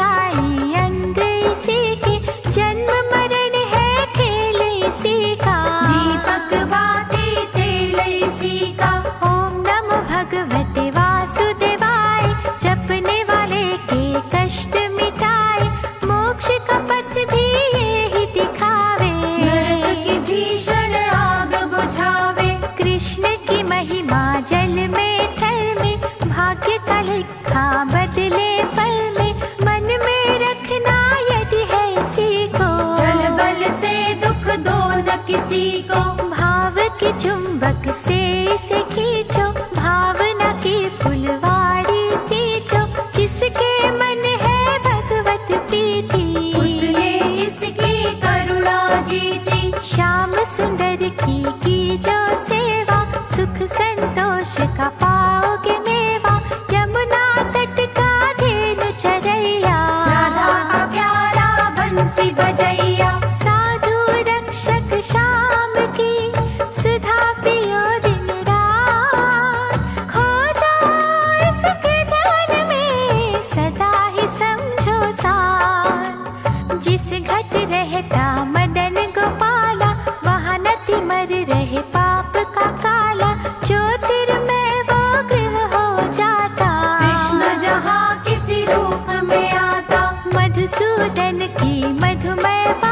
爱 Di मधुमेह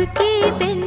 सबकी बिनती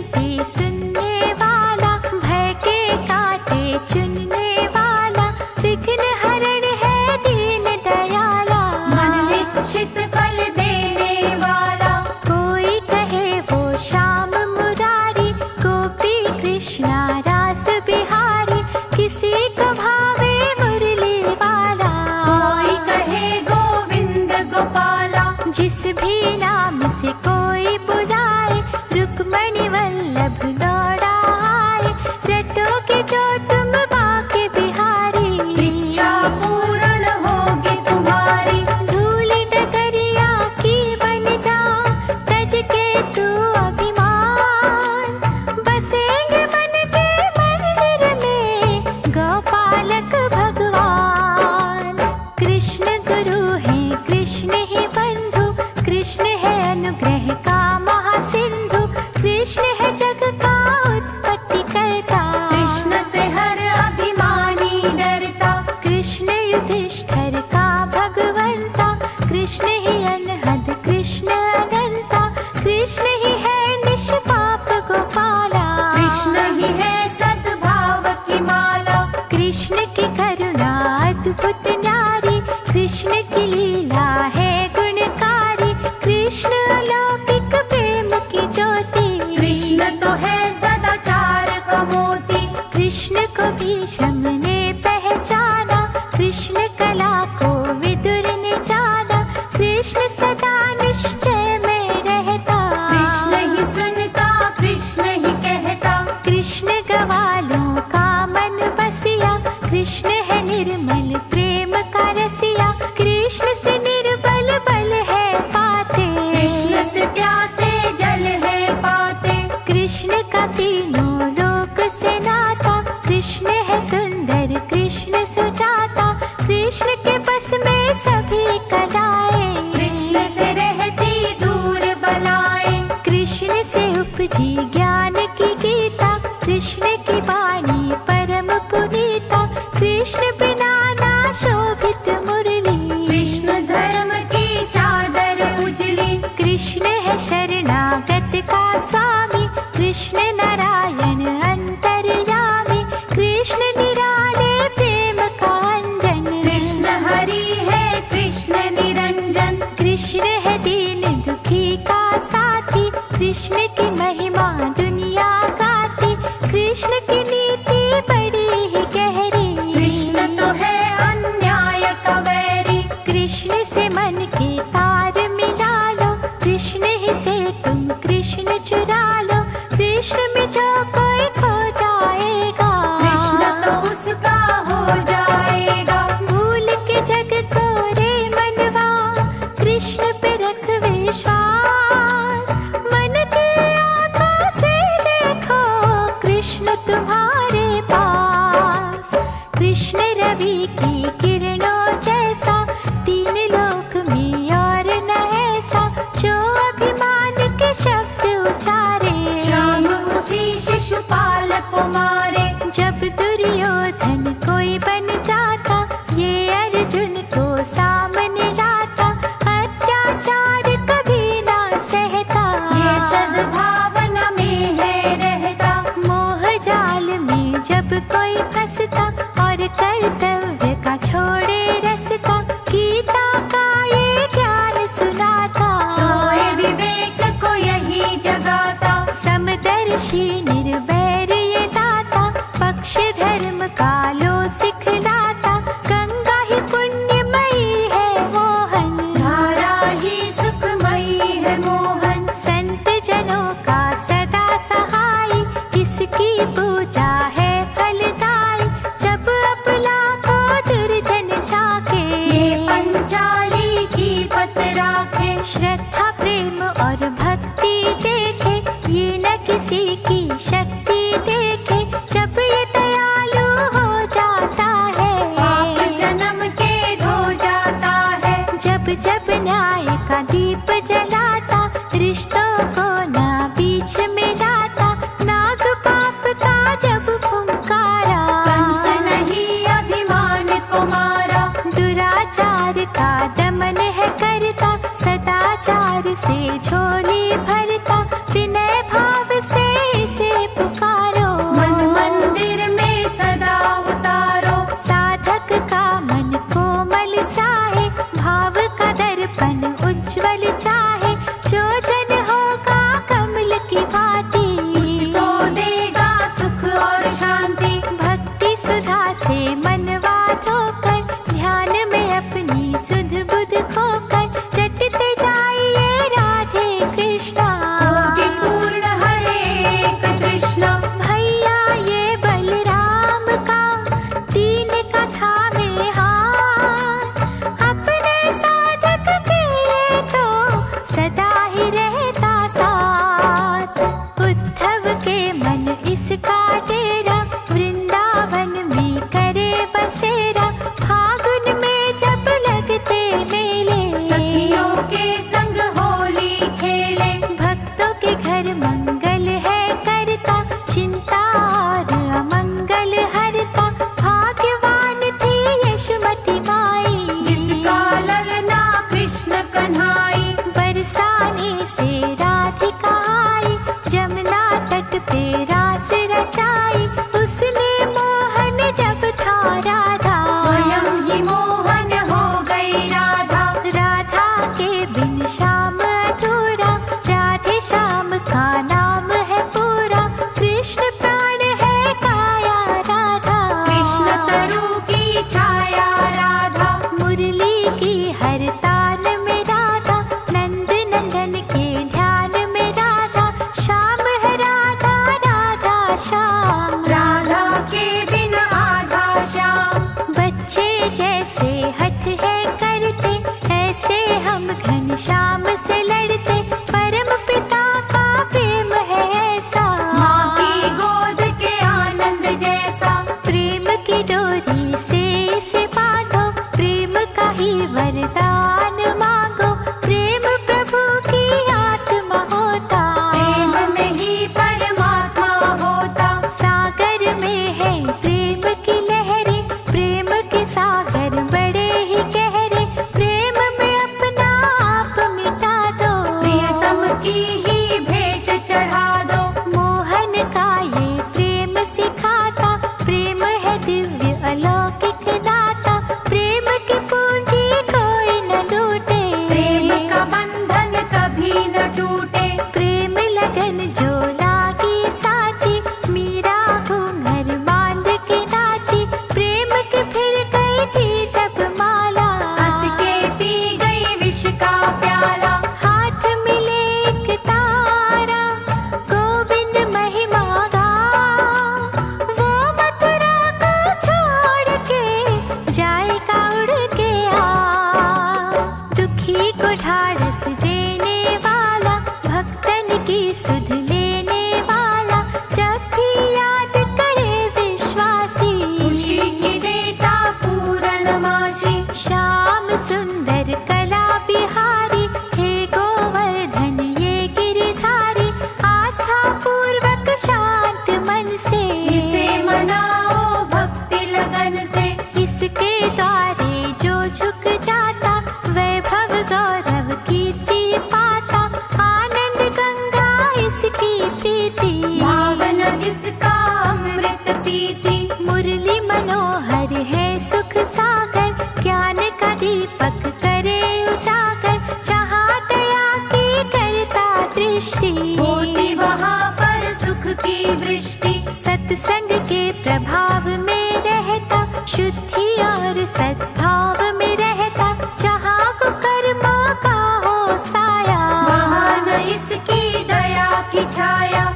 की छाया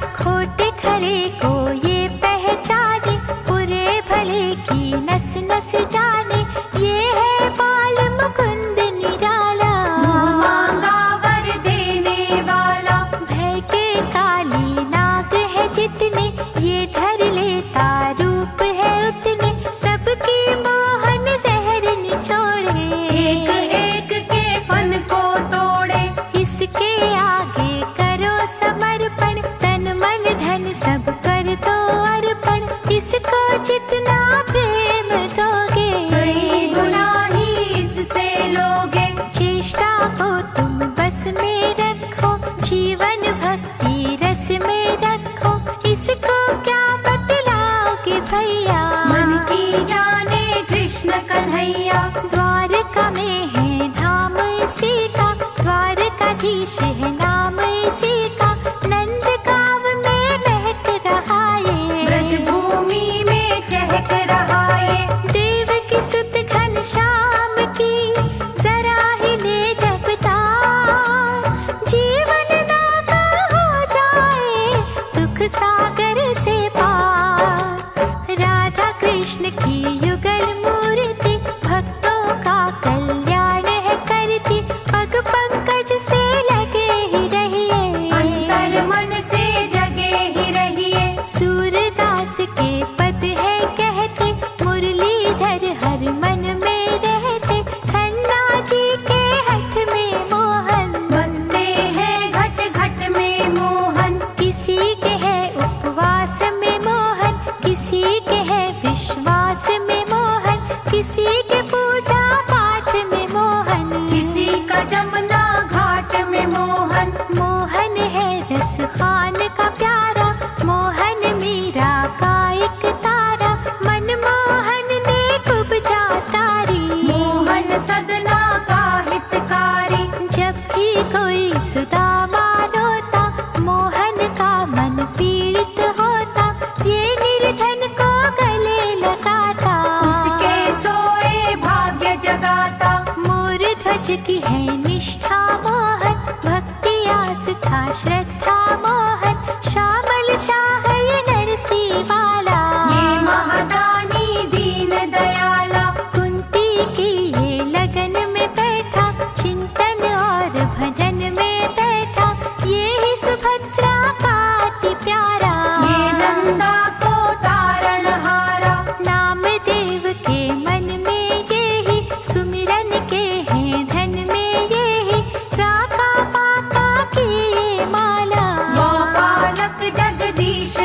जगदीश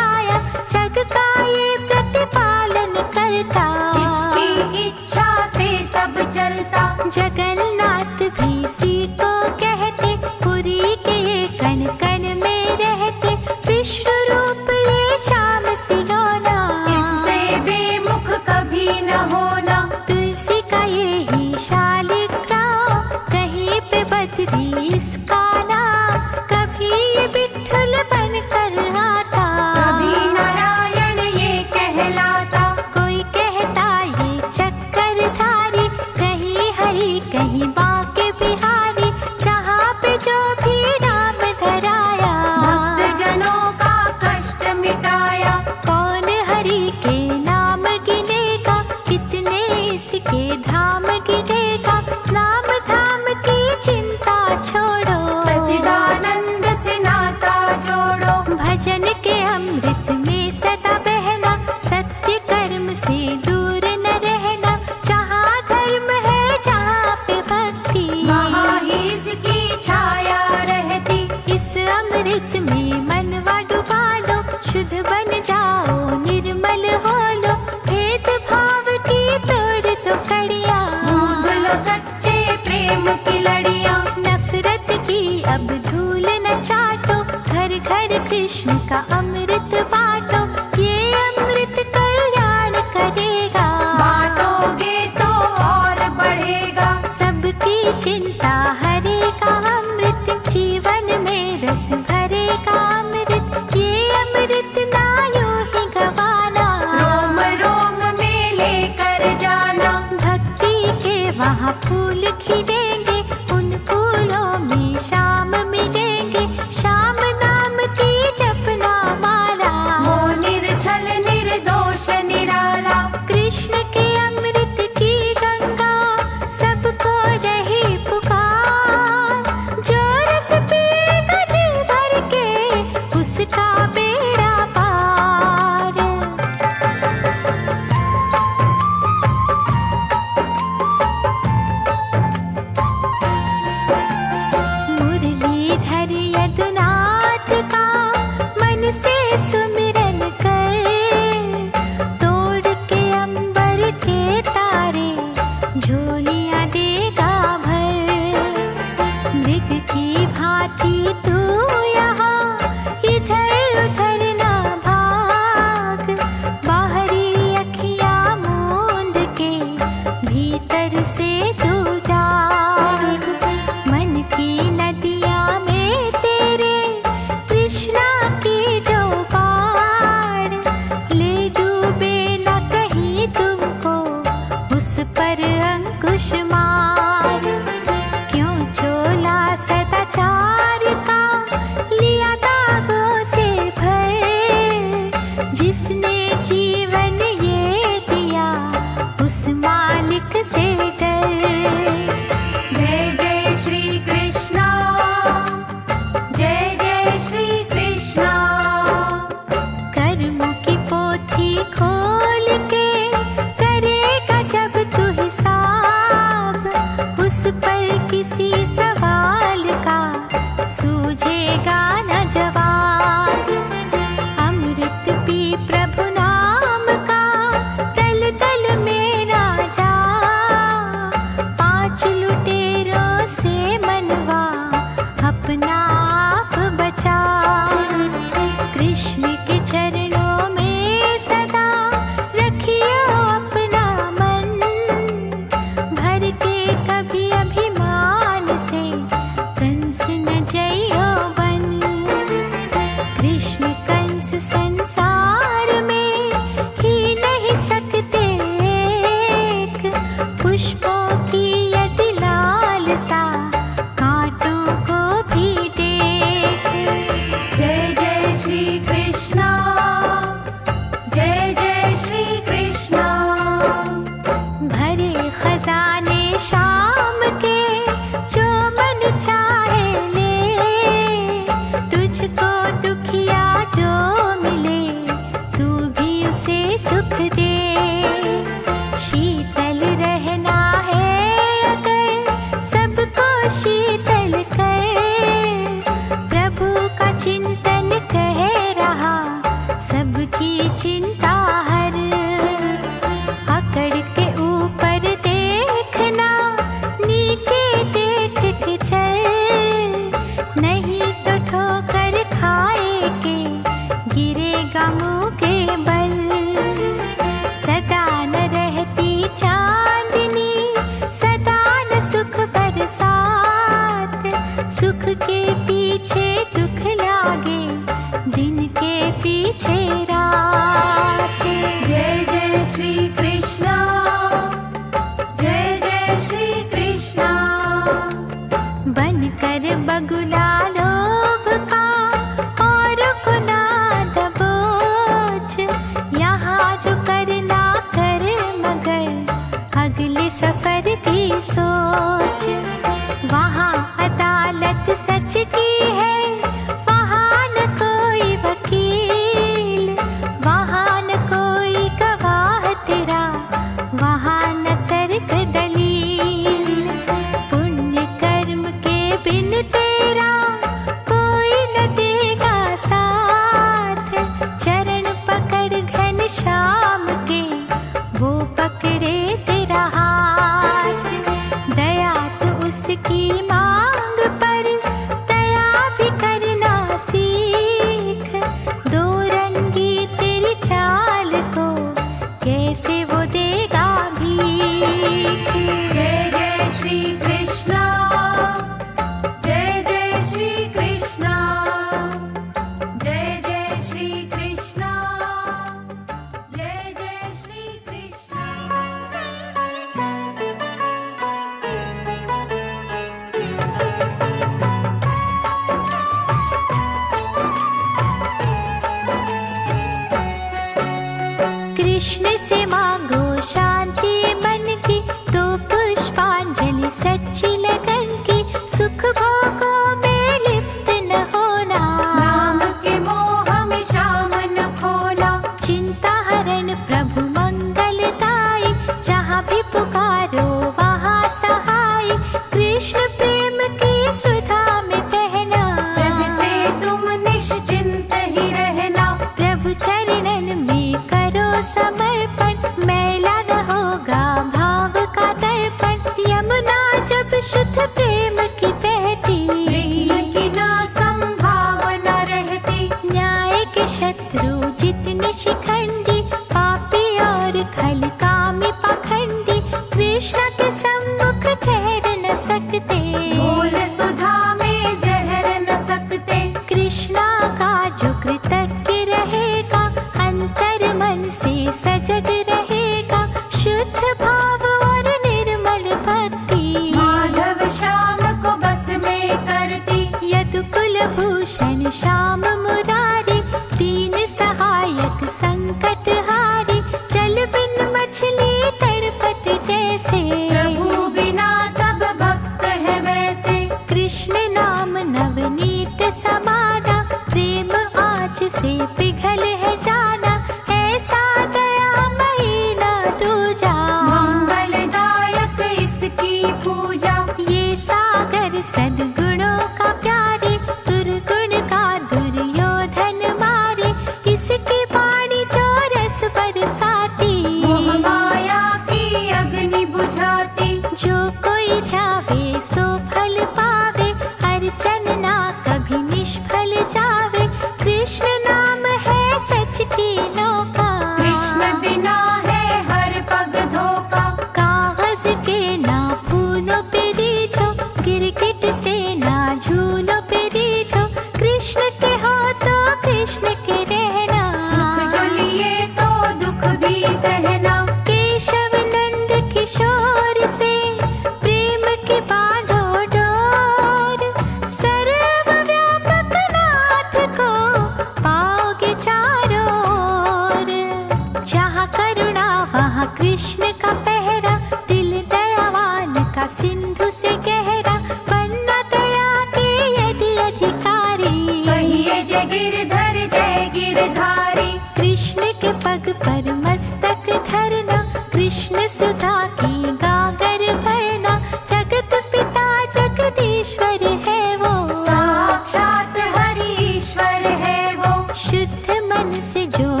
शुद्ध मन से जो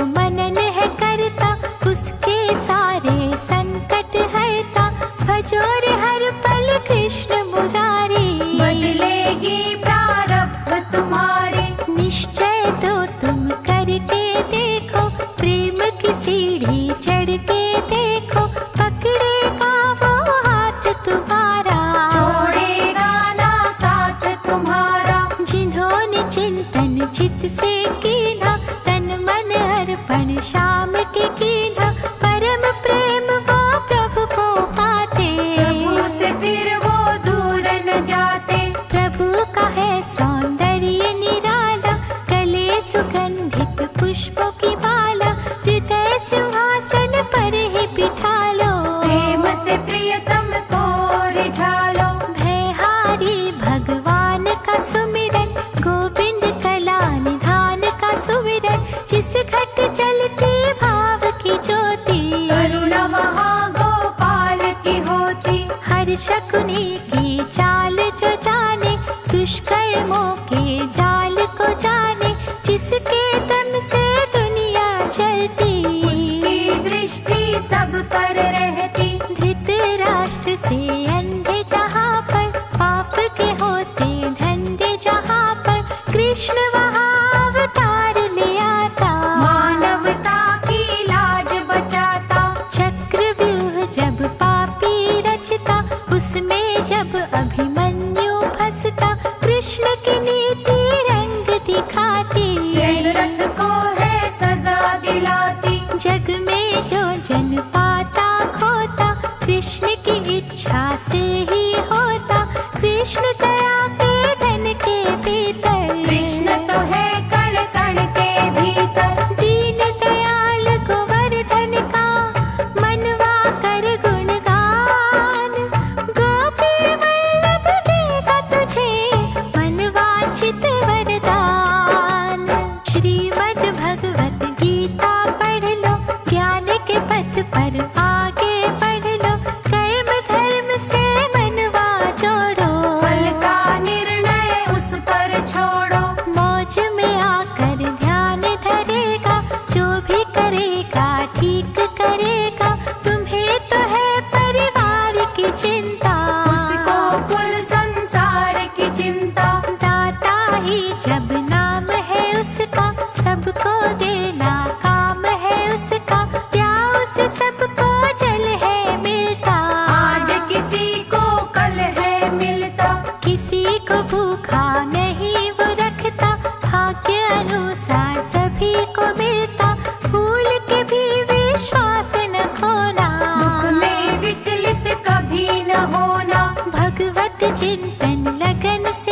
चिंतन लगन से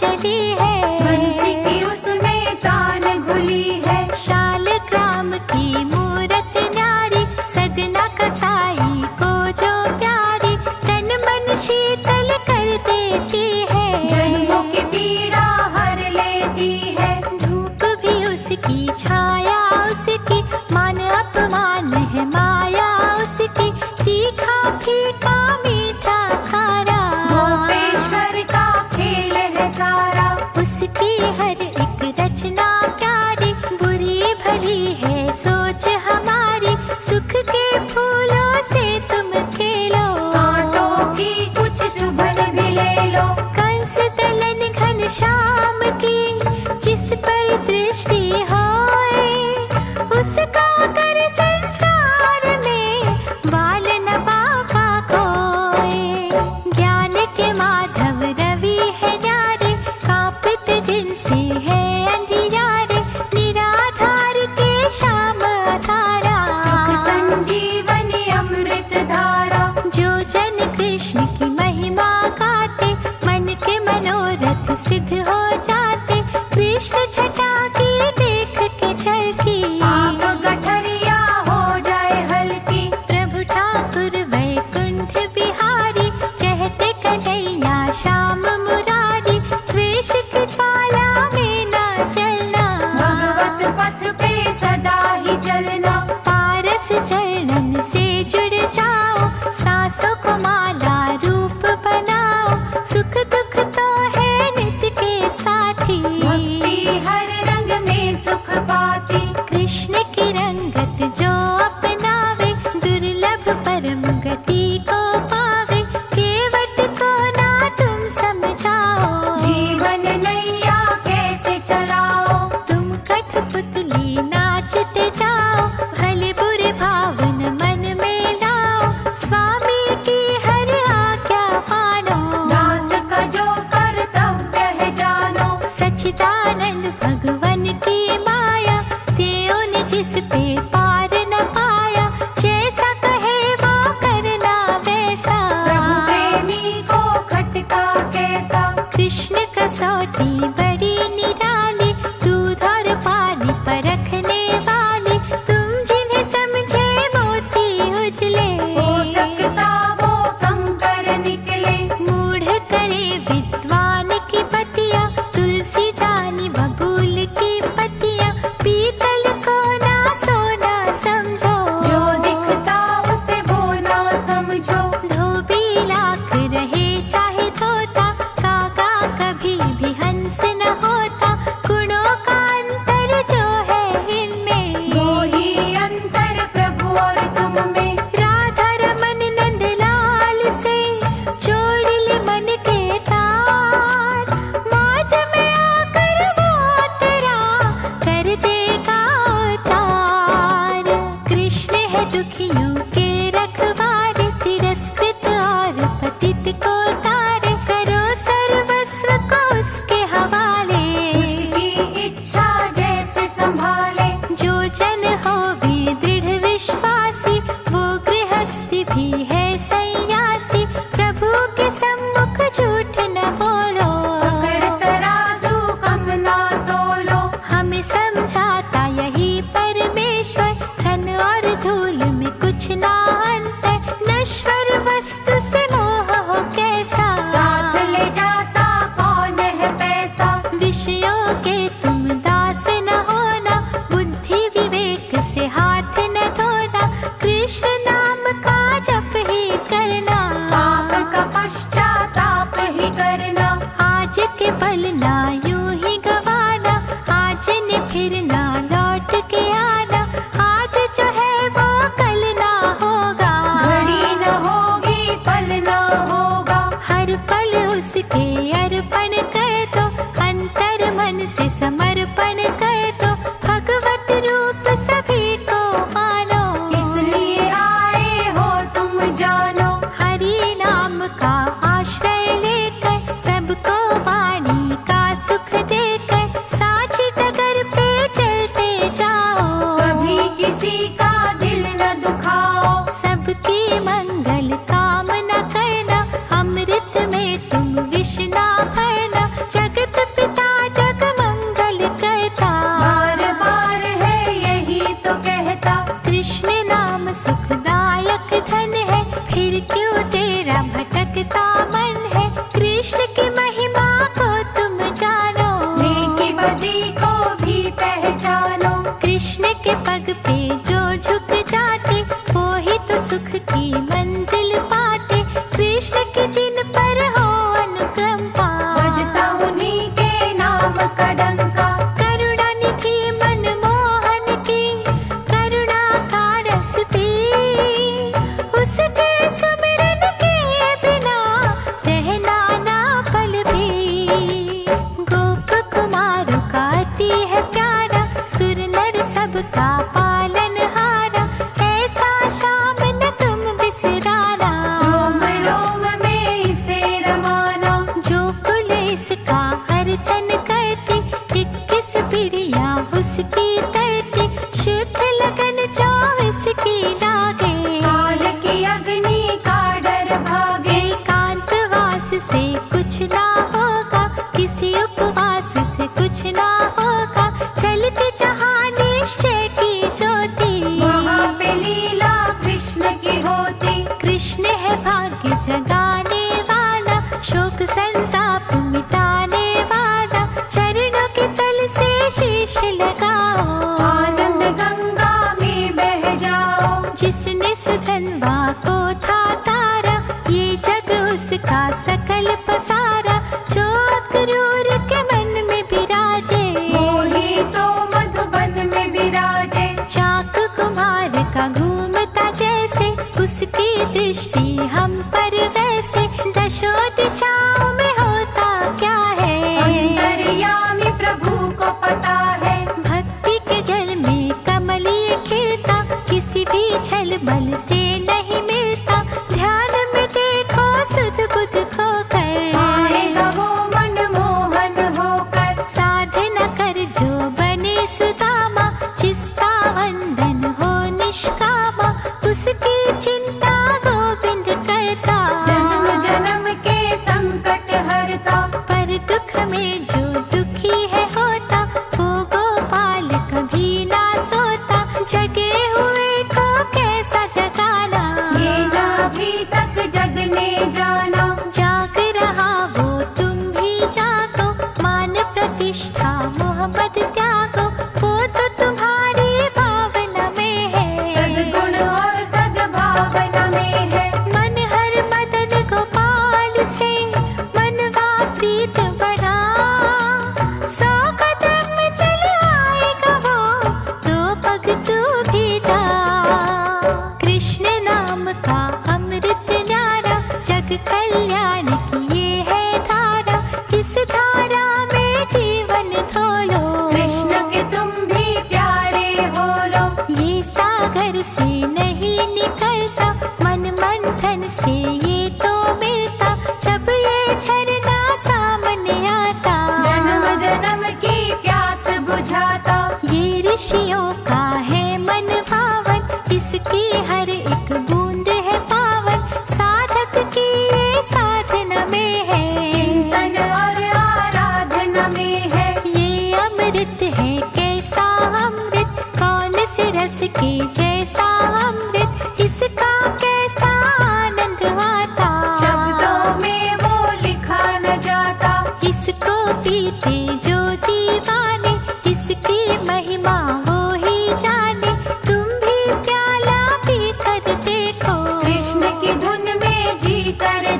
चली बंसी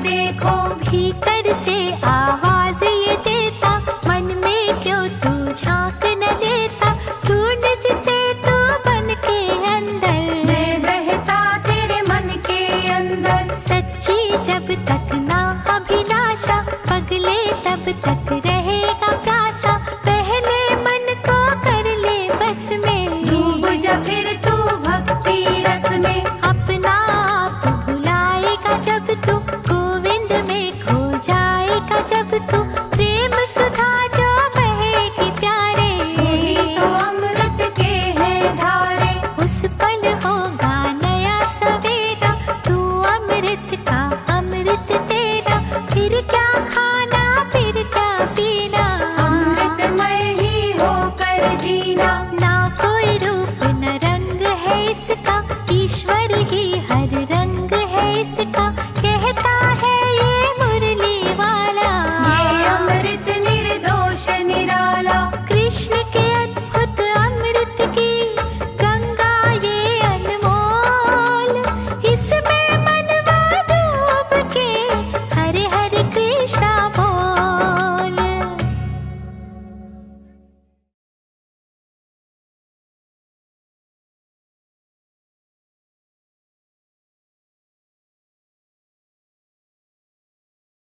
देखो